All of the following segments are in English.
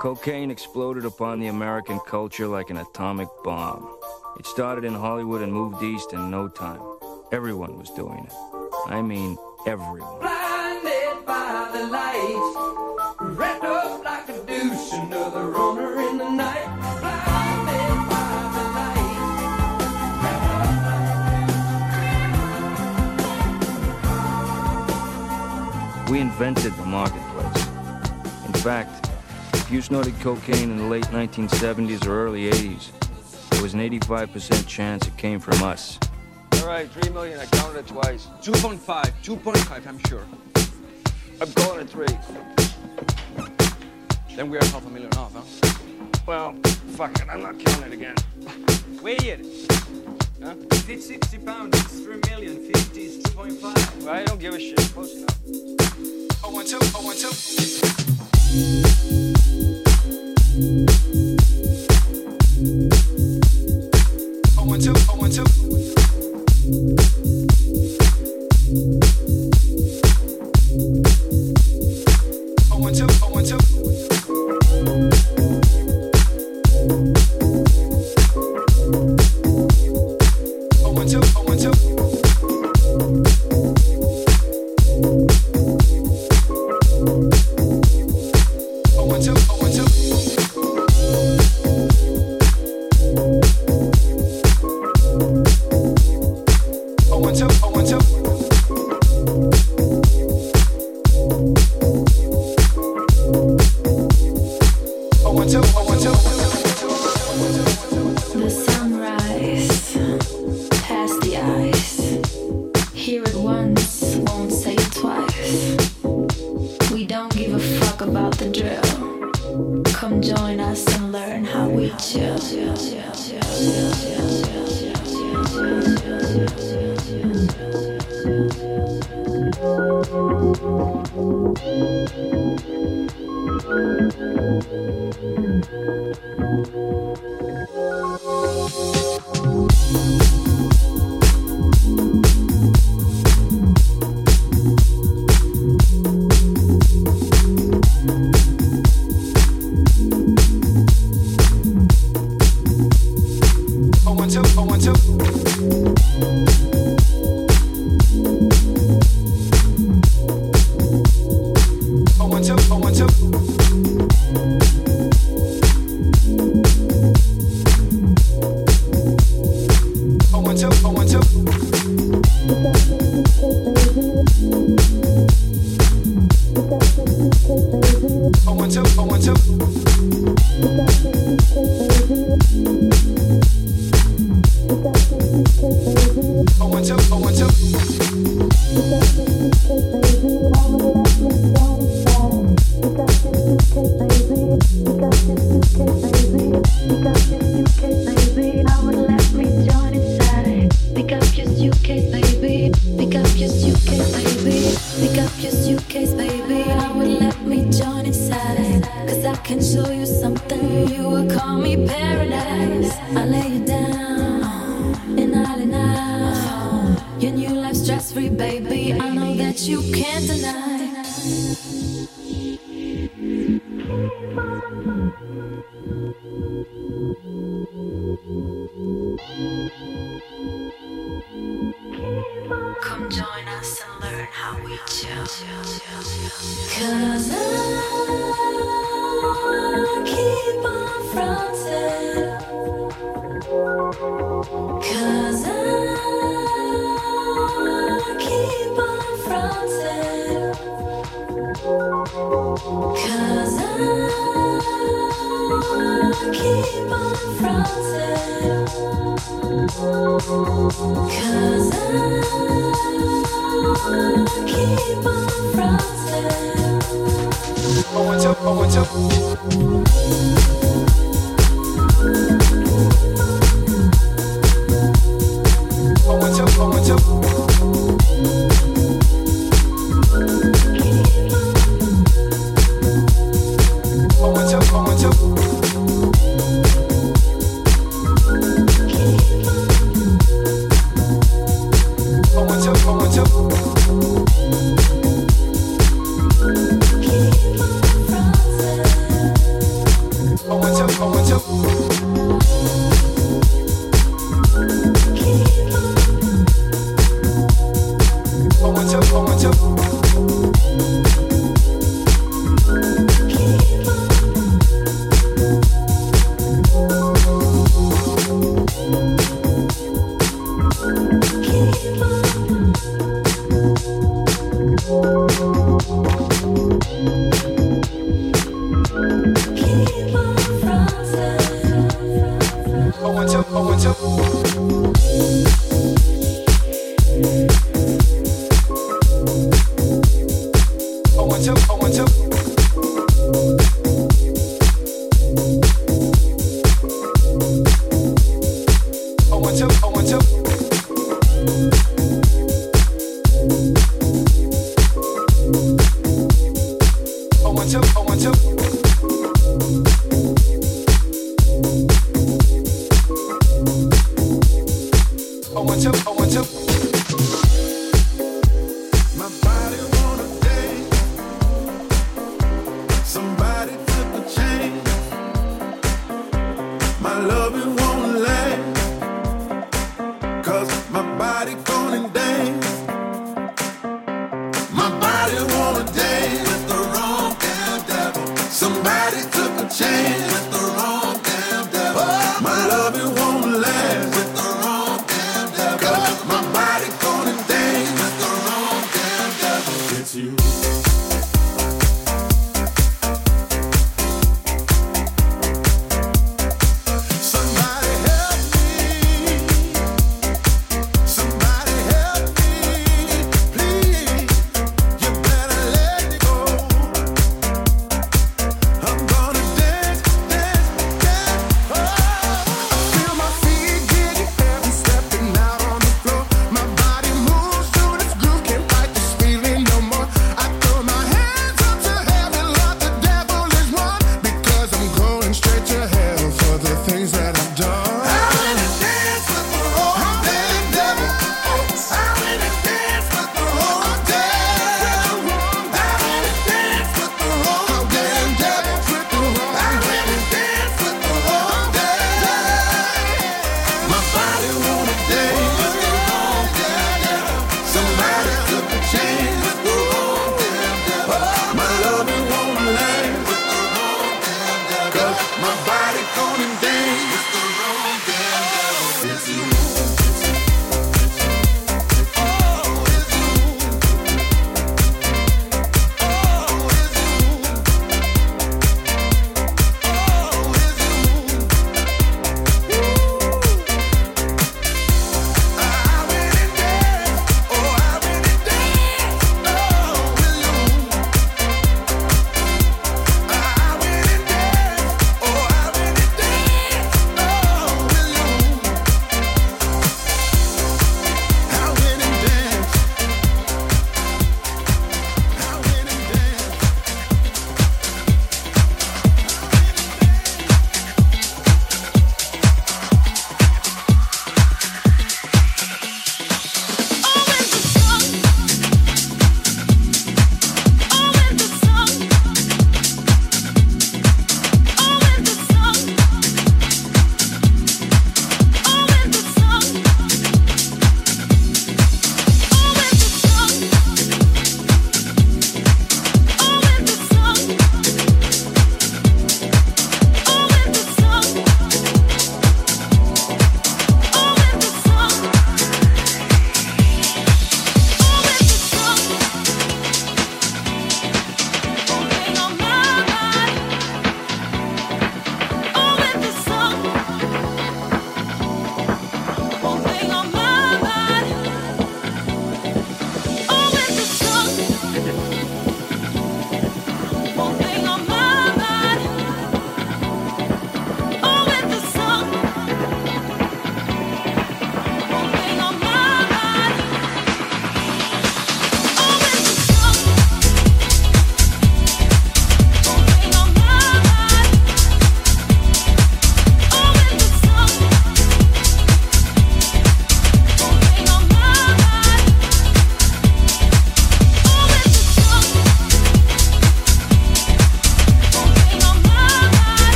Cocaine exploded upon the American culture like an atomic bomb. It started in Hollywood and moved east in no time. Everyone was doing it. I mean, everyone. Blinded by the lights, wrapped up like a douche, another runner in the night. Blinded by the We invented the marketplace. In fact, you snorted cocaine in the late 1970s or early 80s, there was an 85% chance it came from us. All right, three million. I counted it twice. 2.5, 2.5, I'm sure. I'm calling it three. Then we are half a million off, huh? Well, fuck it. I'm not counting it again. Weigh it. Huh? If it's 60 pounds, it's 3 million. 50 is 2.5. Well, I don't give a shit. Close enough. Oh, one, two, oh, one, two. Oh,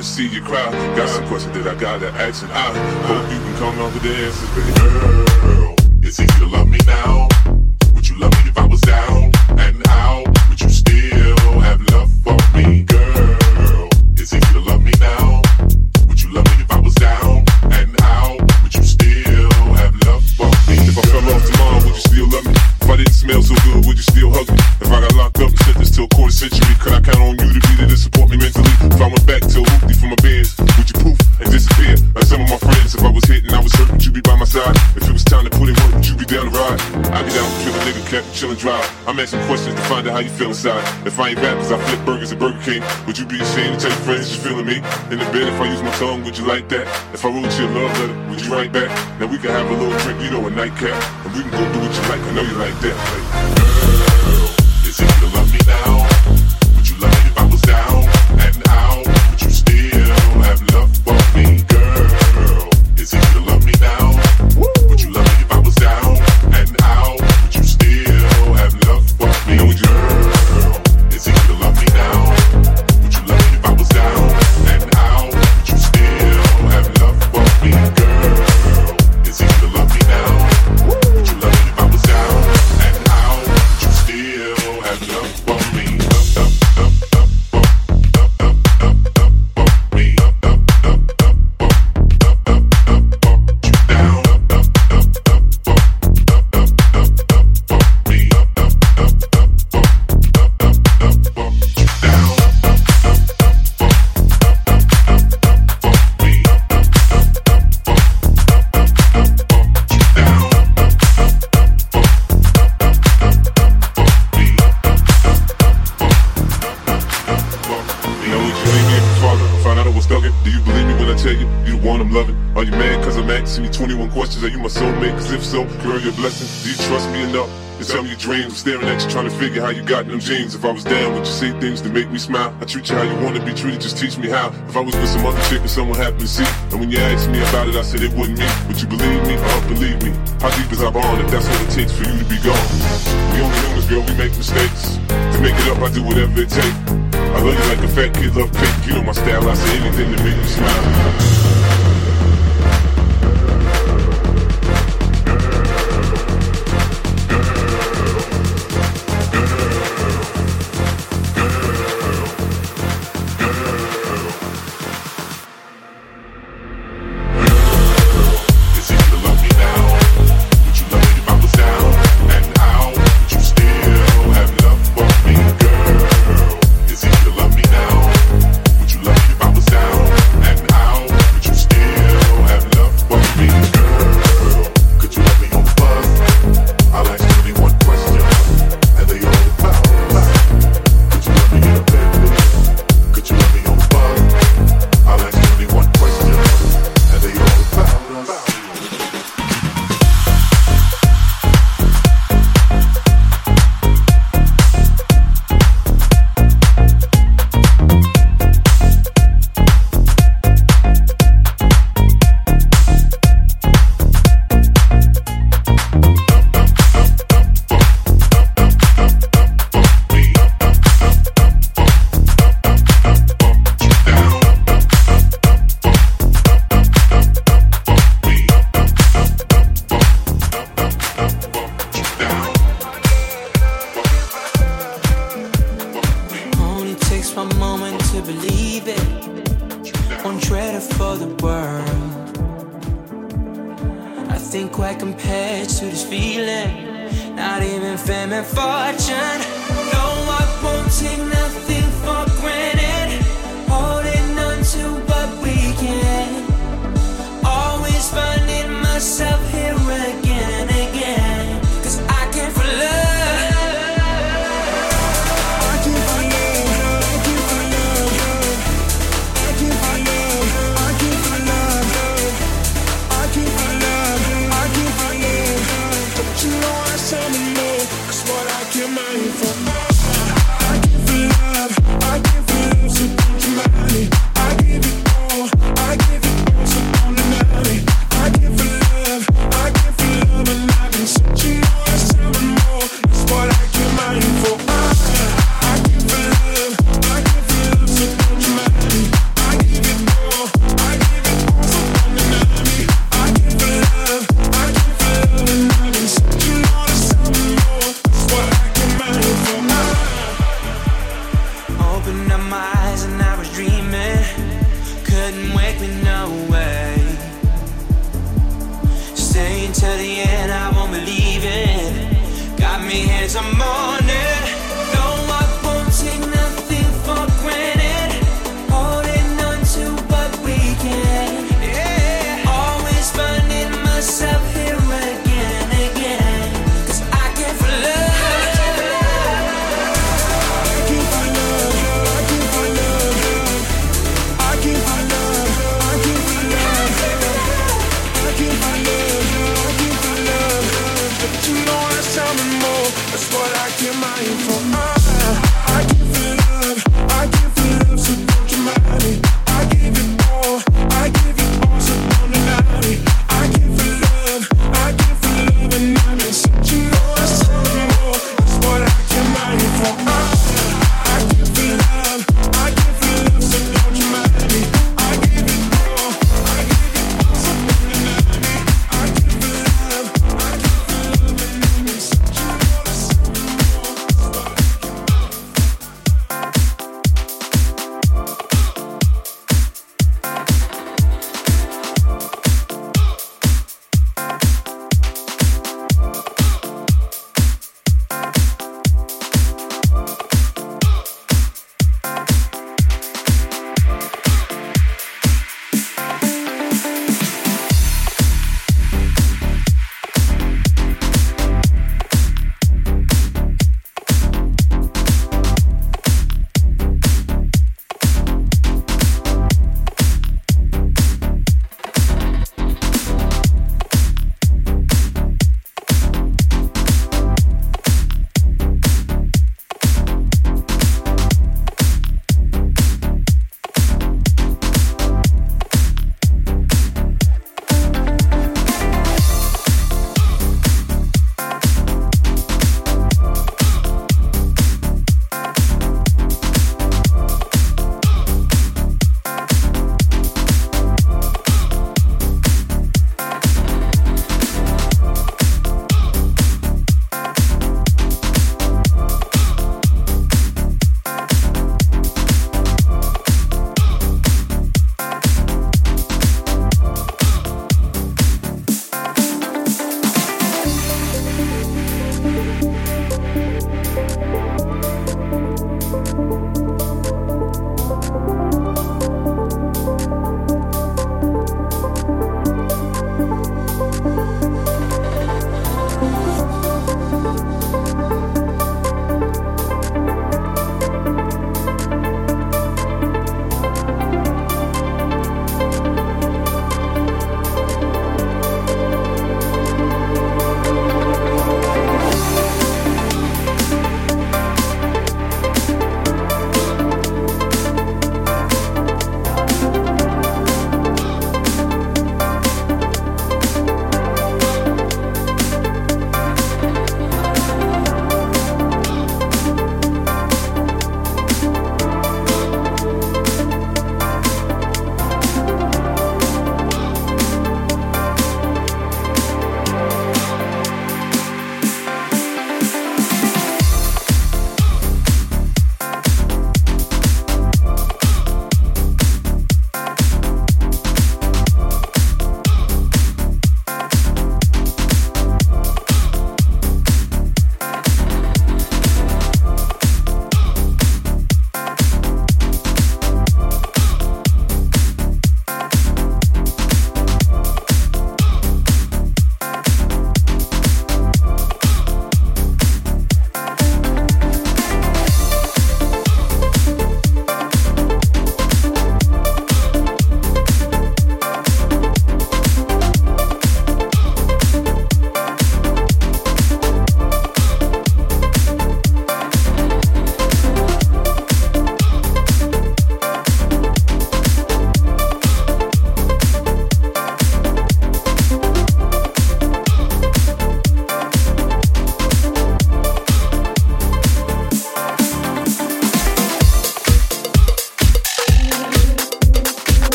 to see you cry. Got some questions that I gotta ask, and I hope you can come up with the answers. I'm asking questions to find out how you feel inside. If I ain't rappers, I flip burgers at Burger King. Would you be ashamed to tell your friends you're feeling me? In the bed, if I use my tongue, would you like that? If I wrote you a love letter, would you write back? Now we can have a little drink, you know, a nightcap. And we can go do what you like, I know you like that. you how you got them jeans. If I was down, would you say things to make me smile? I treat you how you wanna be treated, just teach me how. If I was with some other chick and someone happened to see, and when you asked me about it, I said it wasn't me. Would you believe me or believe me? How deep is our bond if that's what it takes for you to be gone? We only humans, girl, we make mistakes. To make it up, I do whatever it takes. I love you like a fat kid love cake. You know my style, I say anything to make you smile.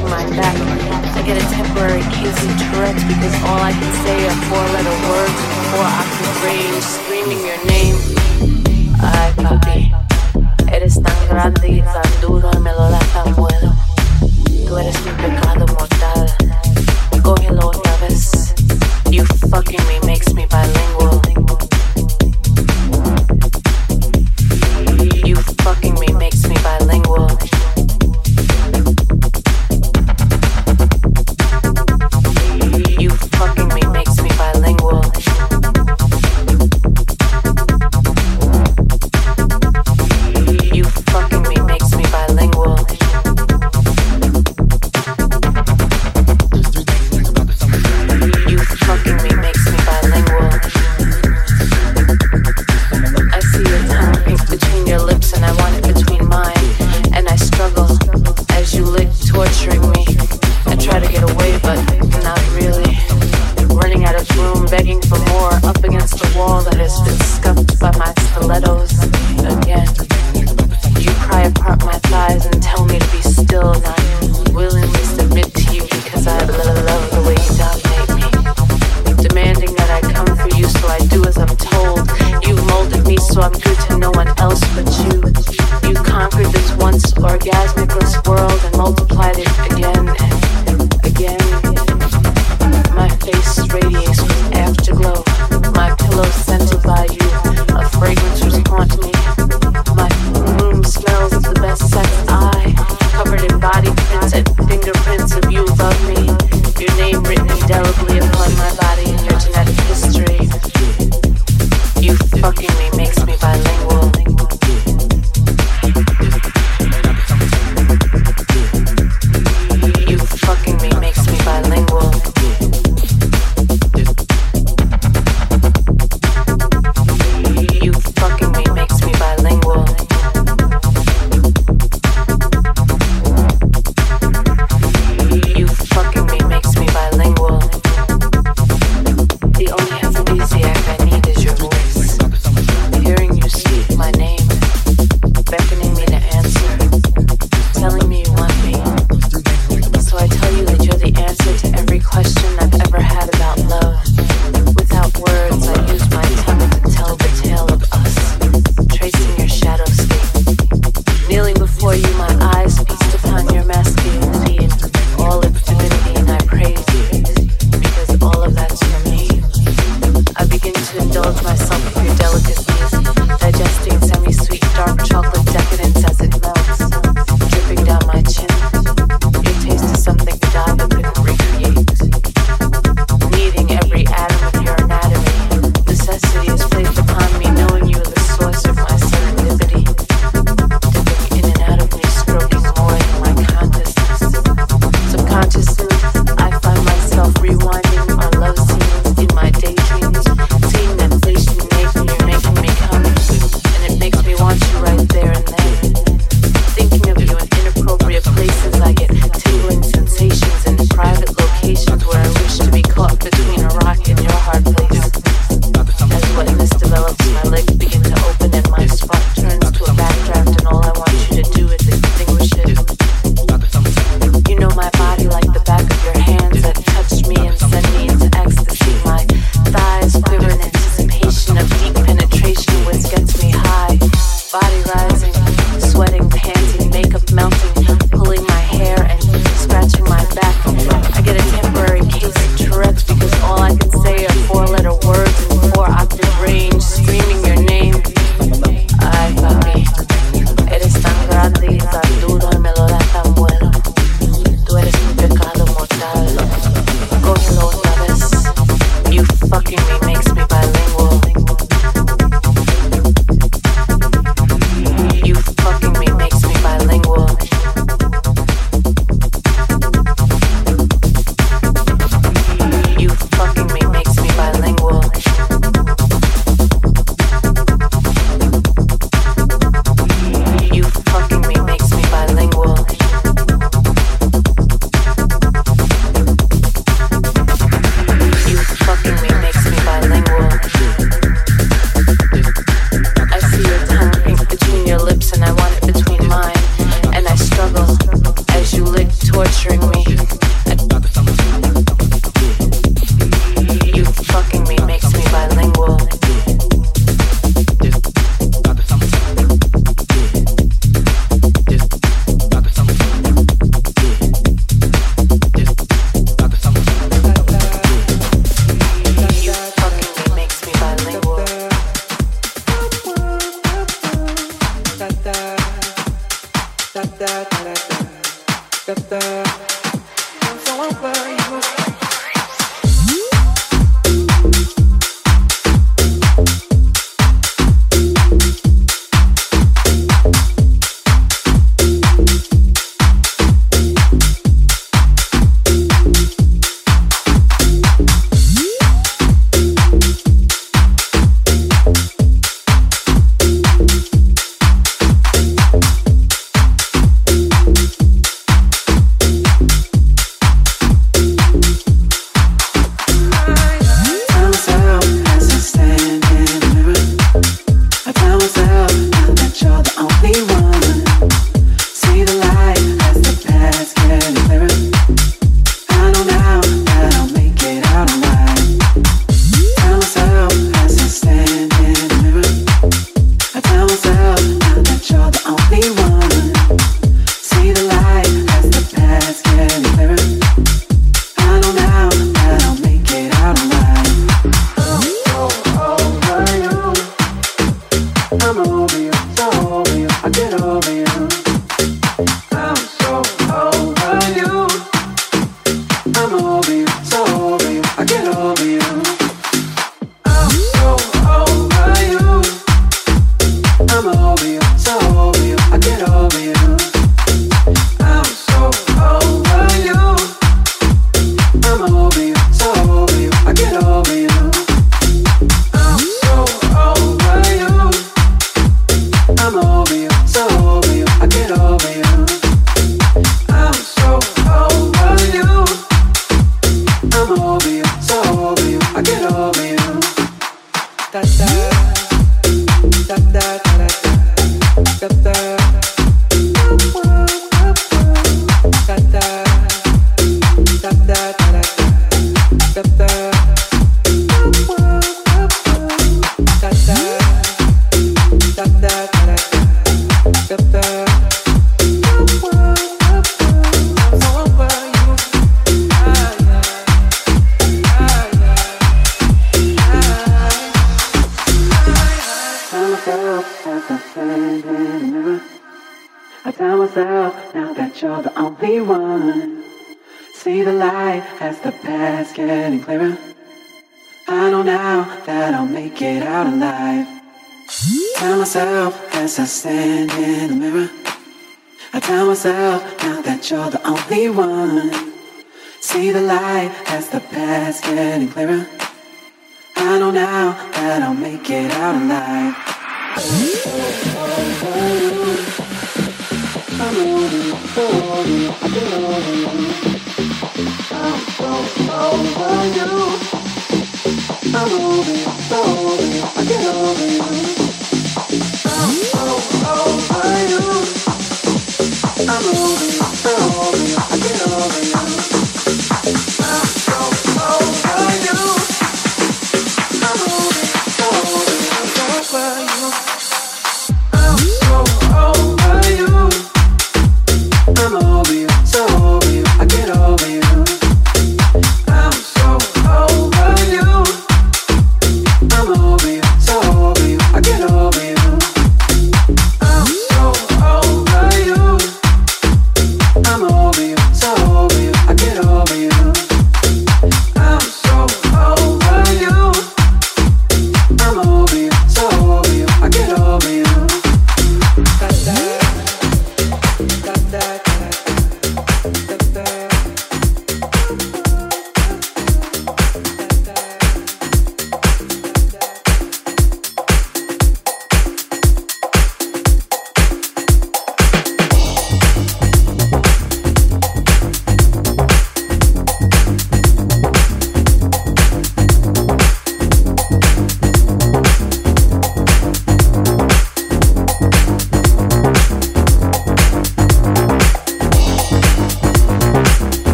scratching my back. I get a temporary case of Tourette's because all I can say are four-letter words, before I can range, screaming your name. Ay, papi, eres tan grande y tan duro, me lo das tan bueno. Tú eres mi pecado mortal. Cógelo otra vez. You fucking me makes me bilingual. see the light as the past getting clearer. I know now that I'll make it out alive. I'm rolling, rolling, rolling. I'm so over you. I'm over you. I get over you. I'm so over you. I'm over you. I get over you. Oh.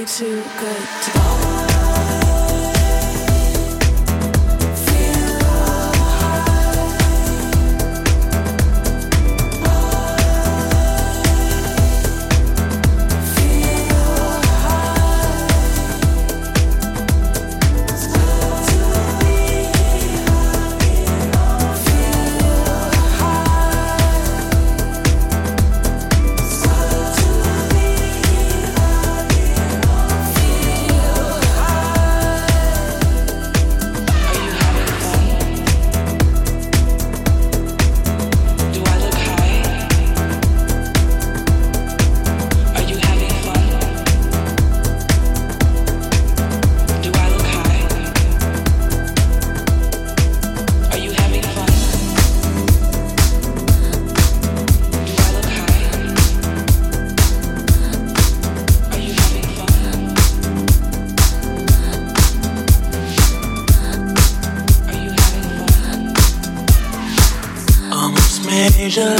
Way too good to Almost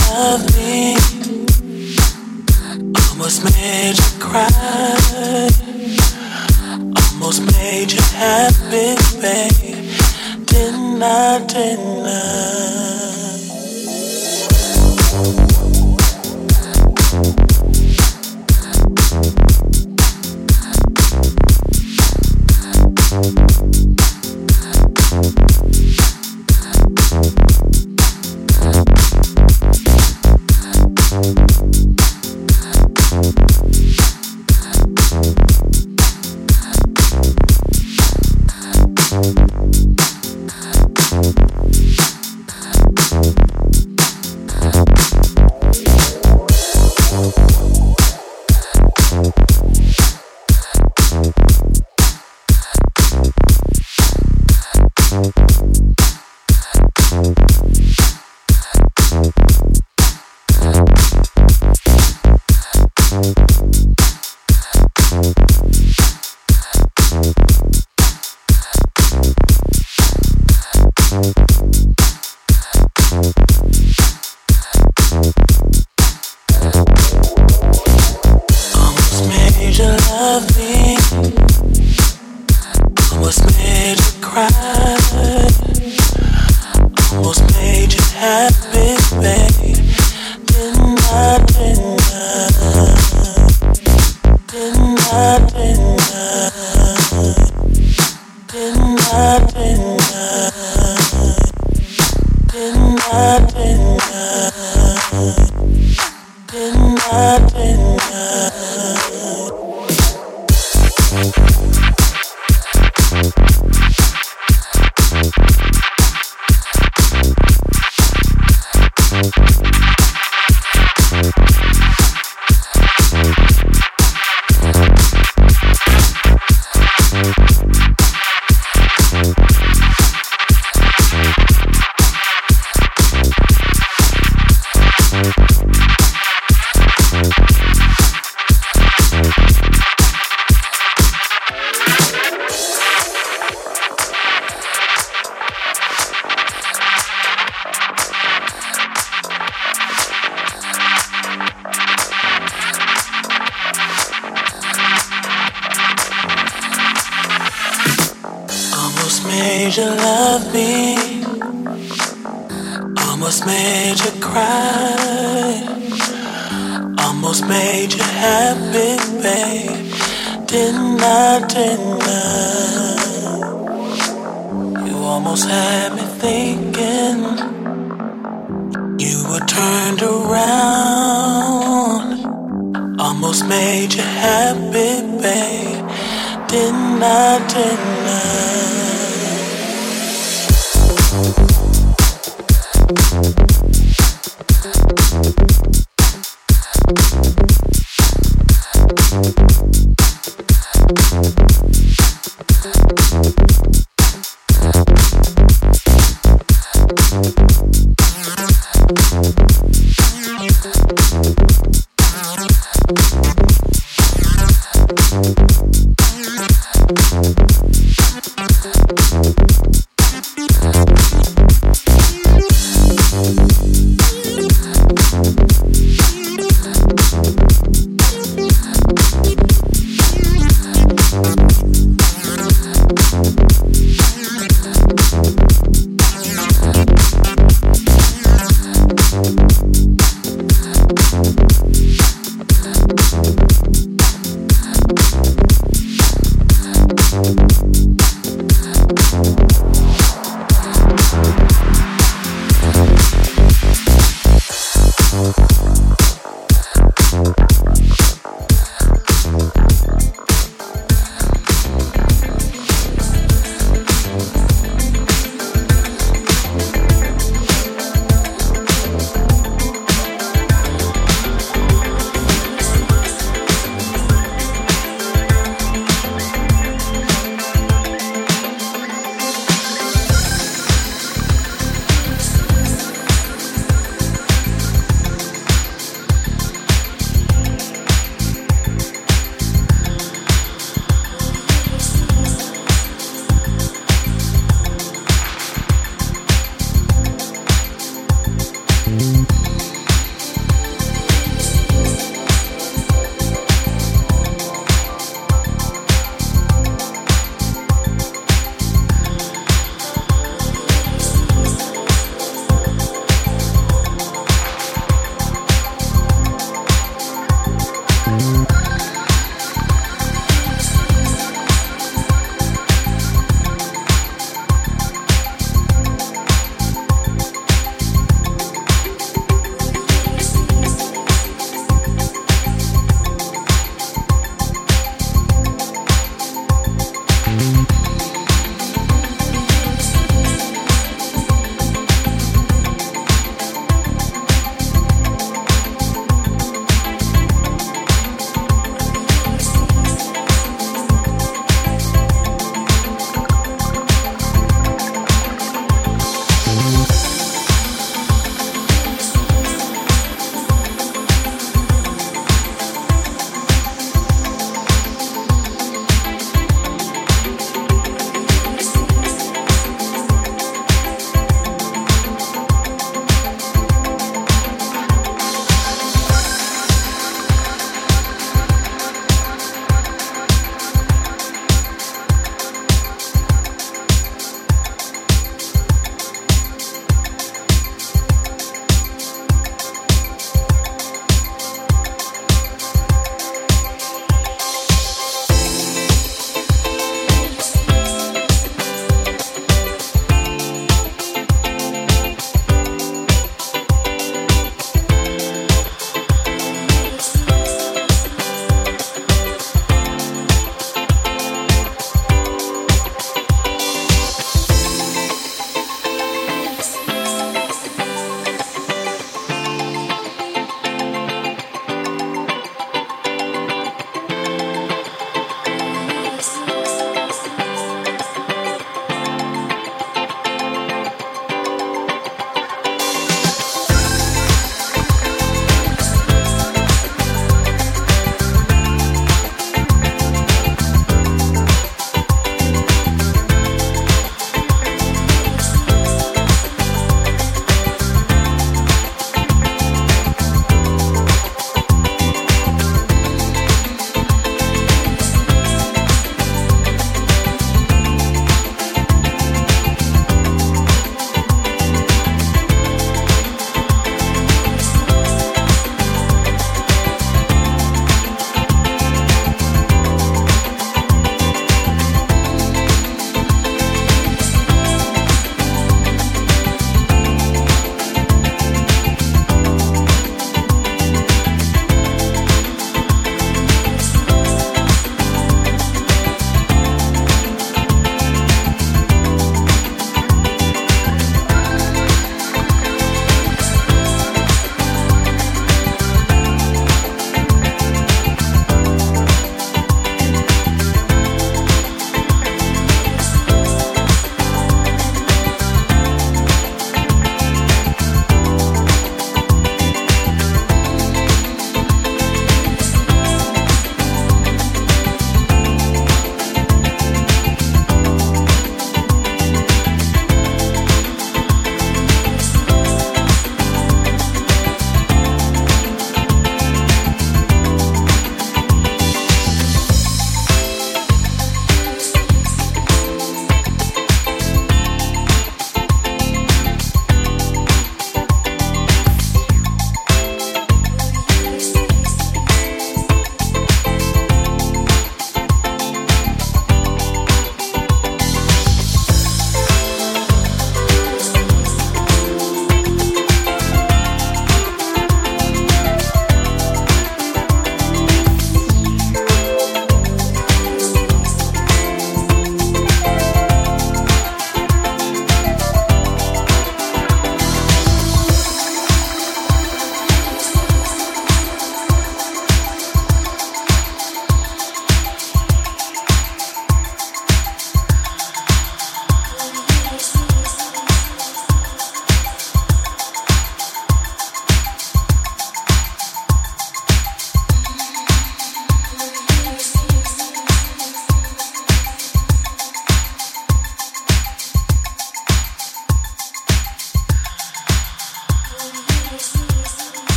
Thank